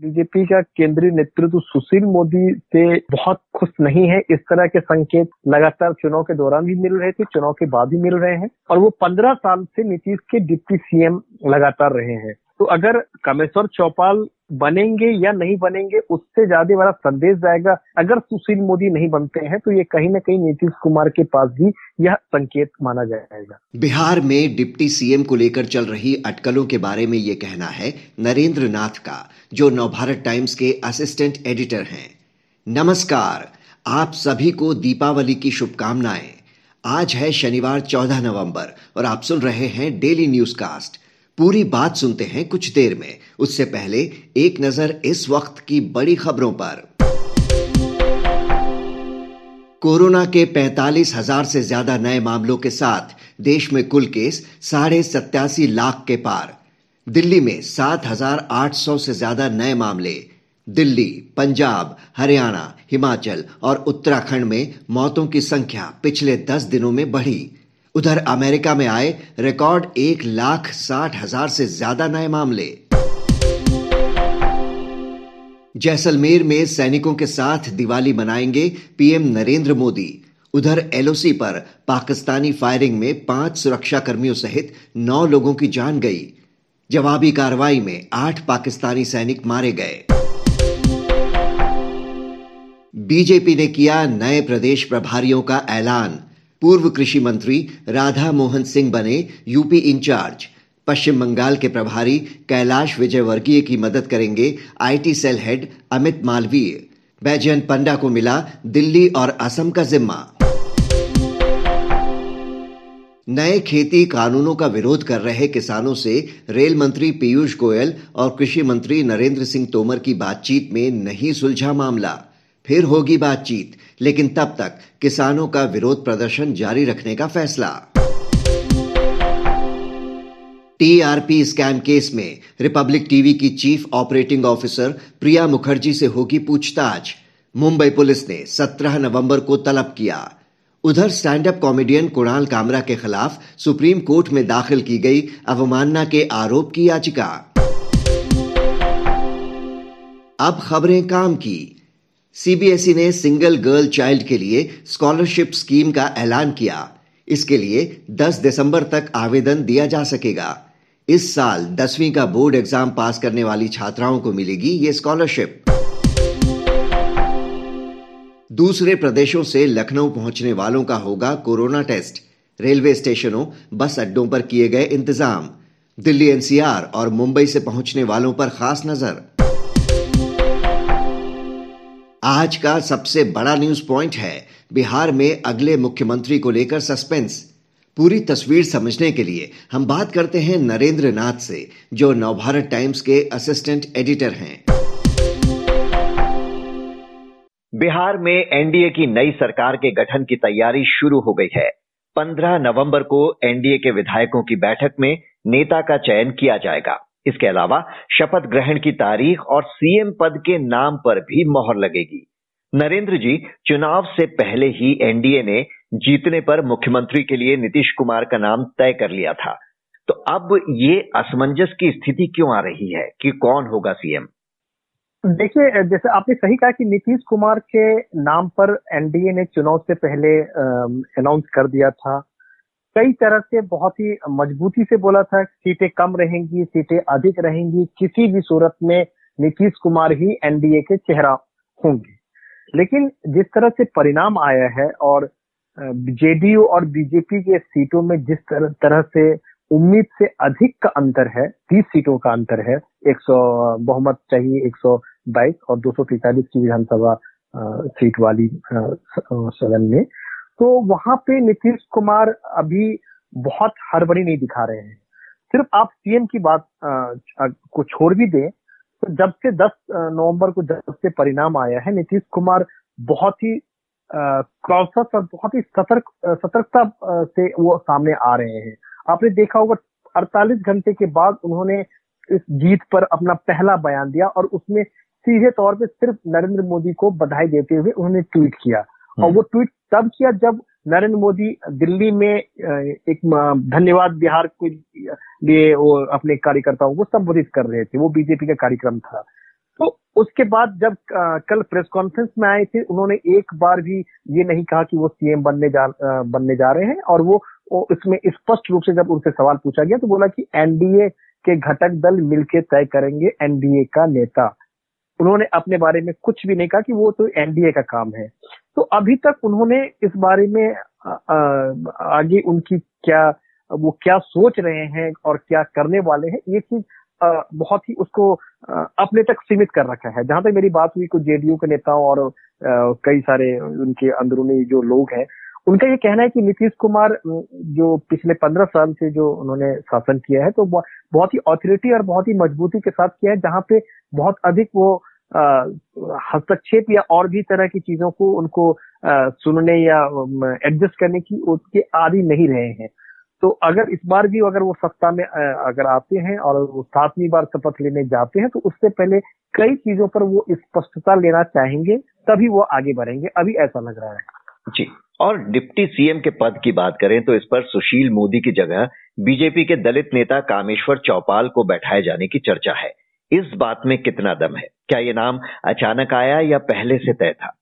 BJP का केंद्रीय नेतृत्व सुशील मोदी से बहुत खुश नहीं है। इस तरह के संकेत लगातार चुनाव के दौरान भी मिल रहे थे, चुनाव के बाद भी मिल रहे हैं। और वो पंद्रह साल से नीतीश के डिप्टी सीएम लगातार रहे हैं। तो अगर कमेश्वर चौपाल बनेंगे या नहीं बनेंगे, उससे ज़्यादा बड़ा संदेश जाएगा। अगर सुशील मोदी नहीं बनते हैं तो ये कहीं ना कहीं नीतीश कुमार के पास भी यह संकेत माना जाएगा। बिहार में डिप्टी सीएम को लेकर चल रही अटकलों के बारे में ये कहना है नरेंद्र नाथ का, जो नवभारत टाइम्स के असिस्टेंट एडिटर हैं। नमस्कार, आप सभी को दीपावली की शुभकामनाएँ। आज है शनिवार 14 नवंबर और आप सुन रहे हैं डेली न्यूज़ कास्ट पूरी बात सुनते हैं कुछ देर में। उससे पहले एक नज़र इस वक्त की बड़ी खबरों पर। कोरोना के पैंतालीस हज़ार से ज़्यादा नए मामलों के साथ देश में कुल केस साढ़े सत्यासी लाख के पार। दिल्ली में सात हज़ार आठ सौ से ज़्यादा नए मामले। दिल्ली, पंजाब, हरियाणा, हिमाचल और उत्तराखंड में मौतों की संख्या पिछले दस दिनों में बढ़ी। उधर अमेरिका में आए रिकॉर्ड एक लाख साठ हज़ार से ज़्यादा नए मामले। जैसलमेर में सैनिकों के साथ दिवाली मनाएँगे पीएम नरेंद्र मोदी। उधर एलओसी पर पाकिस्तानी फायरिंग में पाँच सुरक्षा कर्मियों सहित नौ लोगों की जान गई। जवाबी कार्रवाई में आठ पाकिस्तानी सैनिक मारे गए। बीजेपी ने किया नए प्रदेश प्रभारियों का ऐलान। पूर्व कृषि मंत्री राधा मोहन सिंह बने, यूपी इंचार्ज। पश्चिम बंगाल के प्रभारी कैलाश विजयवर्गीय की मदद करेंगे IT cell head Amit Malviya. Baijayant Panda को मिला दिल्ली और असम का जिम्मा। नए खेती कानूनों का विरोध कर रहे किसानों से रेल मंत्री पीयूष गोयल और कृषि मंत्री नरेंद्र सिंह तोमर की बातचीत में नहीं सुलझा मामला। फिर होगी बातचीत। लेकिन तब तक किसानों का विरोध प्रदर्शन जारी रखने का फैसला। टीआरपी स्कैम केस में रिपब्लिक टीवी की chief operating officer Priya Mukherjee से होगी पूछताछ। मुंबई पुलिस ने 17 नवंबर को तलब किया। उधर stand up comedian Kunal Kamra के खिलाफ सुप्रीम कोर्ट में दाखिल की गई अवमानना के आरोप की याचिका। अब खबरें काम की। सीबीएसई ने सिंगल गर्ल चाइल्ड के लिए स्कॉलरशिप स्कीम का ऐलान किया। इसके लिए 10 दिसंबर तक आवेदन दिया जा सकेगा। इस साल दसवीं का बोर्ड एग्ज़ाम पास करने वाली छात्राओं को मिलेगी ये स्कॉलरशिप दूसरे प्रदेशों से लखनऊ पहुँचने वालों का होगा कोरोना टेस्ट रेलवे स्टेशनों, बस अड्डों पर किए गए इंतज़ाम। दिल्ली एनसीआर और मुंबई से पहुँचने वालों पर खास नज़र। आज का सबसे बड़ा न्यूज़ पॉइंट है बिहार में अगले मुख्यमंत्री को लेकर सस्पेंस पूरी तस्वीर समझने के लिए हम बात करते हैं नरेंद्र नाथ से, जो नवभारत टाइम्स के असिस्टेंट एडिटर हैं। बिहार में एनडीए की नई सरकार के गठन की तैयारी शुरू हो गई है। 15 नवंबर को एनडीए के विधायकों की बैठक में नेता का चयन किया जाएगा। इसके अलावा शपथ ग्रहण की तारीख और सीएम पद के नाम पर भी मोहर लगेगी। नरेंद्र जी, चुनाव से पहले ही एनडीए ने जीतने पर मुख्यमंत्री के लिए नीतीश कुमार का नाम तय कर लिया था। तो अब ये असमंजस की स्थिति क्यों आ रही है कि कौन होगा सीएम? देखिए, जैसे आपने सही कहा कि नीतीश कुमार के नाम पर एनडीए ने चुनाव से पहले अनाउंस कर दिया था। कई तरह से बहुत ही मजबूती से बोला था, सीटें कम रहेंगी, सीटें अधिक रहेंगी, किसी भी सूरत में नीतीश कुमार ही एनडीए के चेहरा होंगे। लेकिन जिस तरह से परिणाम आया है और जेडीयू और बीजेपी के सीटों में जिस तरह तरह से उम्मीद से अधिक का अंतर है, तीस सीटों का अंतर है 100 बहुमत चाहिए 122 और दो की विधानसभा सीट वाली सदन में तो वहाँ पे नीतीश कुमार अभी बहुत हड़बड़ी नहीं दिखा रहे हैं। सिर्फ़ आप सीएम की बात को छोड़ भी दें तो जब से 10 नवंबर को जब से परिणाम आया है, नीतीश कुमार बहुत ही क्रॉसस और बहुत ही सतर्क सतर्कता से वो सामने आ रहे हैं। आपने देखा होगा 48 घंटे के बाद उन्होंने इस जीत पर अपना पहला बयान दिया और उसमें सीधे तौर पे सिर्फ़ नरेंद्र मोदी को बधाई देते हुए उन्होंने ट्वीट किया। और हम्म। वो ट्वीट तब किया जब नरेंद्र मोदी दिल्ली में एक धन्यवाद बिहार के लिए वो अपने कार्यकर्ताओं को संबोधित कर रहे थे। वो बीजेपी का कार्यक्रम था। तो उसके बाद जब कल प्रेस कॉन्फ्रेंस में आए थे उन्होंने एक बार भी ये नहीं कहा कि वो सीएम बनने जा बनने जा रहे हैं और वो, वो इसमें स्पष्ट रूप से जब उनसे सवाल पूछा गया तो बोला कि एनडीए के घटक दल मिलकर तय करेंगे एनडीए का नेता। उन्होंने अपने बारे में कुछ भी नहीं कहा कि वो तो एनडीए का काम है। तो अभी तक उन्होंने इस बारे में आगे उनकी क्या, वो क्या सोच रहे हैं और क्या करने वाले हैं, ये चीज़ बहुत ही उसको अपने तक सीमित कर रखा है। जहाँ तक मेरी बात हुई कुछ जेडीयू के नेताओं और कई सारे उनके अंदरूनी जो लोग हैं, उनका ये कहना है कि नीतीश कुमार जो पिछले पंद्रह साल से जो उन्होंने शासन किया है तो बहुत ही ऑथोरिटी और बहुत ही मजबूती के साथ किया है, जहाँ पे बहुत अधिक वो हस्तक्षेप या और भी तरह की चीज़ों को उनको आ, सुनने या एडजस्ट करने की उसके आदि नहीं रहे हैं। तो अगर इस बार भी अगर वो सत्ता में अगर आते हैं और वो सातवीं बार शपथ लेने जाते हैं तो उससे पहले कई चीज़ों पर वो स्पष्टता लेना चाहेंगे तभी वो आगे बढ़ेंगे। अभी ऐसा लग रहा है। जी। और डिप्टी सीएम के पद की बात करें तो इस पर सुशील मोदी की जगह बीजेपी के दलित नेता कामेश्वर चौपाल को बैठाए जाने की चर्चा है। इस बात में कितना दम है? क्या ये नाम अचानक आया या पहले से तय था?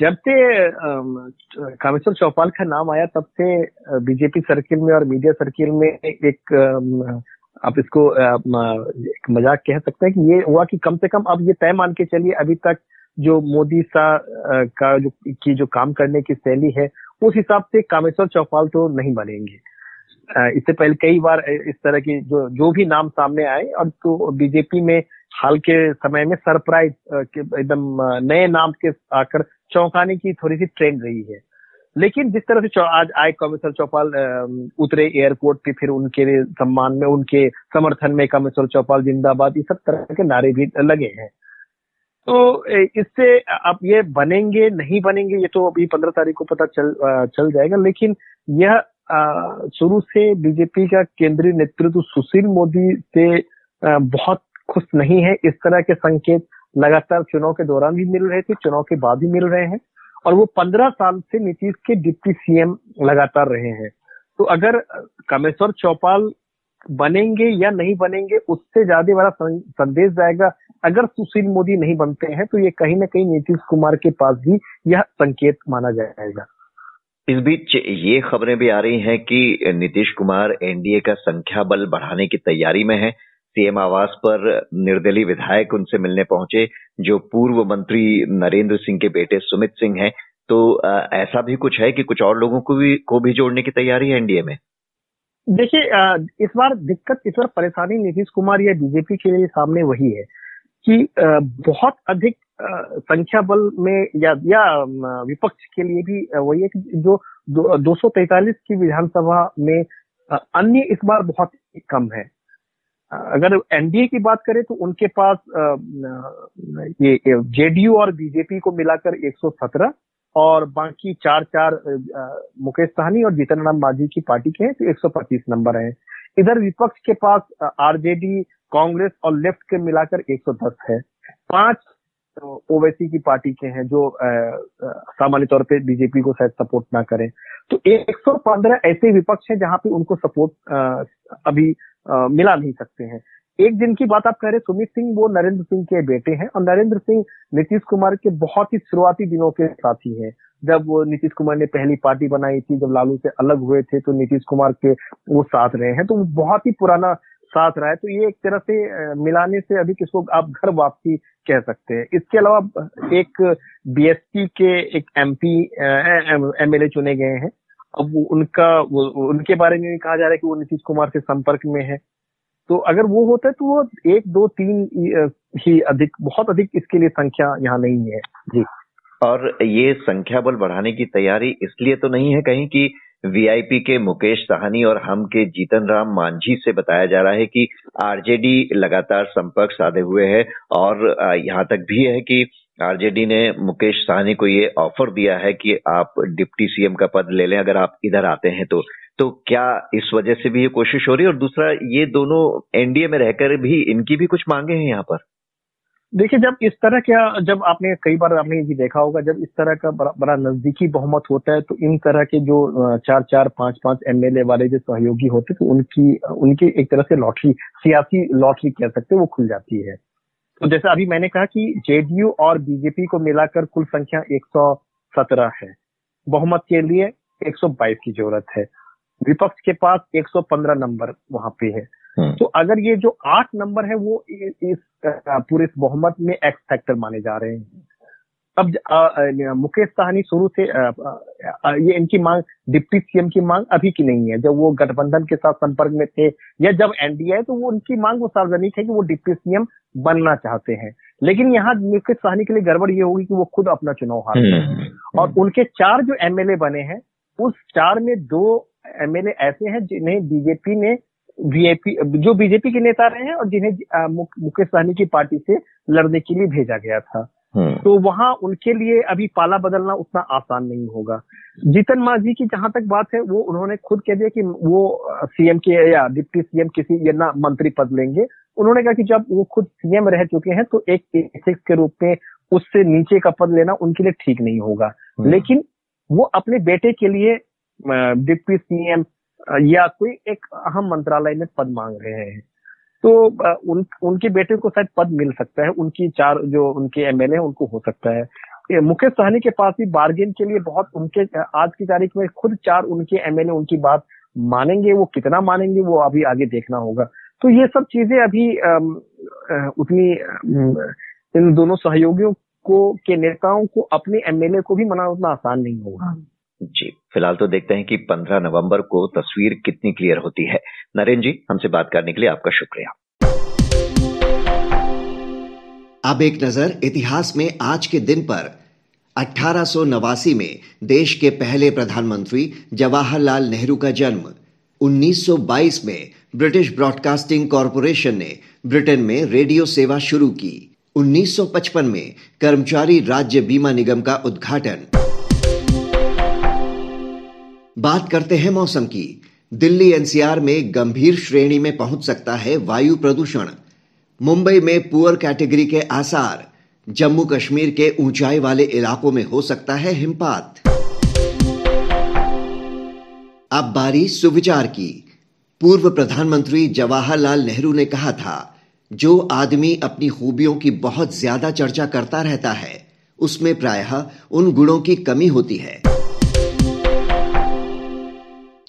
जब से कामेश्वर चौपाल का नाम आया, तब से बीजेपी सर्किल में और मीडिया सर्किल में एक आप इसको एक मज़ाक कह सकते हैं कि ये हुआ कि कम से कम अब ये तय मान के चलिए, अभी तक जो मोदी सा का जो, की जो काम करने की शैली है, उस हिसाब से कामेश्वर चौपाल तो नहीं बनेंगे। इससे पहले कई बार इस तरह की जो जो भी नाम सामने आए और तो बीजेपी में हाल के समय में सरप्राइज़ एकदम नए नाम के आकर चौंकाने की थोड़ी सी ट्रेंड रही है। लेकिन जिस तरह से आज आए कमिश्नर चौपाल उतरे एयरपोर्ट पे, फिर उनके सम्मान में, उनके समर्थन में कमिश्नर चौपाल, जिंदाबाद, ये सब तरह के नारे भी लगे हैं। तो इससे अब ये बनेंगे, नहीं बनेंगे, ये तो अभी पंद्रह तारीख को पता चल चल जाएगा, लेकिन यह शुरू से बीजेपी का केंद्रीय नेतृत्व सुशील मोदी से बहुत खुश नहीं है। इस तरह के संकेत लगातार चुनाव के दौरान भी मिल रहे थे, चुनाव के बाद भी मिल रहे हैं। और वो पंद्रह साल से नीतीश के डिप्टी सीएम लगातार रहे हैं। तो अगर कामेश्वर चौपाल बनेंगे या नहीं बनेंगे, उससे ज़्यादा बड़ा संदेश जाएगा। अगर सुशील मोदी नहीं बनते हैं तो ये कहीं ना कहीं नीतीश कुमार के पास भी यह संकेत माना जाएगा। इस बीच ये खबरें भी आ रही हैं कि नीतीश कुमार एनडीए का संख्या बल बढ़ाने की तैयारी में है। सीएम आवास पर निर्दलीय विधायक उनसे मिलने पहुँचे, जो पूर्व मंत्री नरेंद्र सिंह के बेटे सुमित सिंह हैं। तो ऐसा भी कुछ है कि कुछ और लोगों को भी को भी जोड़ने की तैयारी है एनडीए में? देखिए इस बार दिक्कत, इस बार परेशानी नीतीश कुमार या बीजेपी के लिए सामने वही है कि बहुत अधिक संख्या बल में या या विपक्ष के लिए भी वही है कि जो दो सौ तैतालीस की विधानसभा में अन्य इस बार बहुत कम है। अगर एनडीए की बात करें तो उनके पास ये जेडीयू और बीजेपी को मिलाकर 117 और बाकी चार चार मुकेश सहनी और जीतन राम मांझी की पार्टी के हैं तो 125 नंबर हैं। इधर विपक्ष के पास आरजेडी, कांग्रेस और लेफ़्ट के मिलाकर 110 है। पाँच ओवैसी की पार्टी के हैं जो सामान्य तौर पे बीजेपी को शायद सपोर्ट ना करें। तो 115 ऐसे विपक्ष हैं जहाँ पे उनको सपोर्ट आ, अभी आ, मिला नहीं सकते हैं। एक दिन की बात आप कह रहे सुमित सिंह वो नरेंद्र सिंह के बेटे हैं और नरेंद्र सिंह नीतीश कुमार के बहुत ही शुरुआती दिनों के साथी हैं। जब वो नीतीश कुमार ने पहली पार्टी बनाई थी जब लालू से अलग हुए थे तो नीतीश कुमार के वो साथ रहे हैं। तो बहुत ही पुराना साथ रहा है तो ये एक तरह से मिलाने से अधिक इसको आप घर वापसी कह सकते हैं। इसके अलावा एक बीएसपी के एक एमपी एमएलए चुने गए हैं। अब उनका उनके बारे में भी कहा जा रहा है कि वो नीतीश कुमार के संपर्क में है। तो अगर वो होता है तो वो एक, दो, तीन ही अधिक, बहुत अधिक इसके लिए संख्या यहाँ नहीं है। जी। और ये संख्या बल बढ़ाने की तैयारी इसलिए तो नहीं है कहीं कि वीआईपी के मुकेश साहनी और हम के जीतन राम मांझी से बताया जा रहा है कि आरजेडी लगातार संपर्क साधे हुए है और यहाँ तक भी है कि आरजेडी ने मुकेश साहनी को ये ऑफ़र दिया है कि आप डिप्टी सीएम का पद ले लें अगर आप इधर आते हैं तो। तो क्या इस वजह से भी ये कोशिश हो रही है? और दूसरा, ये दोनों एनडीए में रहकर भी इनकी भी कुछ मांगे हैं यहाँ पर? देखिए जब इस तरह का जब आपने कई बार आपने ये देखा होगा जब इस तरह का बड़ा, बड़ा नजदीकी बहुमत होता है तो इन तरह के जो चार चार पाँच पाँच एमएलए वाले जो सहयोगी होते तो उनकी उनकी एक तरह से लॉटरी सियासी लॉटरी कह सकते हैं वो खुल जाती है। तो जैसे अभी मैंने कहा कि जेडीयू और बीजेपी को मिलाकर कुल संख्या 117 है। बहुमत के लिए 122 की ज़रूरत है। विपक्ष के पास 115 नंबर वहाँ पे है। हम्म। तो अगर ये जो आठ नंबर है वो इस पूरे इस बहुमत में एक्स फैक्टर माने जा रहे हैं। अब मुकेश साहनी शुरू से आ, आ, ये इनकी मांग डिप्टी सीएम की मांग अभी की नहीं है। जब वो गठबंधन के साथ संपर्क में थे या जब एनडीए है तो वो उनकी मांग वो सार्वजनिक है कि वो डिप्टी सीएम बनना चाहते हैं। लेकिन यहाँ मुकेश साहनी के लिए गड़बड़ ये होगी कि वो खुद अपना चुनाव हार हम्म, हम्म, और उनके चार जो एमएलए बने हैं उस चार में दो एमएलए ऐसे हैं जिन्हें बीजेपी ने वीआईपी जो बीजेपी के नेता रहे हैं और जिन्हें मुकेश सहनी की पार्टी से लड़ने के लिए भेजा गया था हम्म। तो वहाँ उनके लिए अभी पाला बदलना उतना आसान नहीं होगा जीतन मांझी की जहाँ तक बात है वो उन्होंने खुद कह दिया कि वो सीएम के या डिप्टी सीएम किसी या ना मंत्री पद लेंगे उन्होंने कहा कि जब वो खुद सीएम रह चुके हैं तो एक एथिक्स के रूप में उससे नीचे का पद लेना उनके लिए ठीक नहीं होगा हम्म। लेकिन वो अपने बेटे के लिए डिप्टी सीएम या कोई एक अहम मंत्रालय में पद मांग रहे हैं। तो उन, उनके बेटे को शायद पद मिल सकता है, उनकी चार, जो उनके एमएलए हैं, उनको हो सकता है। मुकेश सहनी के पास भी बार्गेन के लिए बहुत उनके आज की तारीख में खुद चार उनके एमएलए उनकी बात मानेंगे, वो कितना मानेंगे, वो अभी आगे देखना होगा। तो ये सब चीज़ें अभी उतनी इन दोनों सहयोगियों को, के नेताओं को अपने एमएलए को भी मनाना उतना आसान नहीं होगा। जी, फ़िलहाल तो देखते हैं कि 15 नवंबर को तस्वीर कितनी क्लियर होती है। नरेंद्र जी, हमसे बात करने के लिए आपका शुक्रिया। अब एक नज़र इतिहास में आज के दिन पर। अठारह सौ नवासी में देश के पहले प्रधानमंत्री जवाहरलाल नेहरू का जन्म। 1922 में ब्रिटिश ब्रॉडकास्टिंग कॉरपोरेशन ने ब्रिटेन में रेडियो सेवा शुरू की। 1955 में कर्मचारी राज्य बीमा निगम का उद्घाटन। बात करते हैं मौसम की। दिल्ली एनसीआर में गंभीर श्रेणी में पहुँच सकता है वायु प्रदूषण। मुंबई में पुअर कैटेगरी के आसार। जम्मू कश्मीर के ऊंचाई वाले इलाकों में हो सकता है हिमपात। अब बारी सुविचार की। पूर्व प्रधानमंत्री जवाहरलाल नेहरू ने कहा था, जो आदमी अपनी खूबियों की बहुत ज़्यादा चर्चा करता रहता है, उसमें प्रायः उन गुणों की कमी होती है।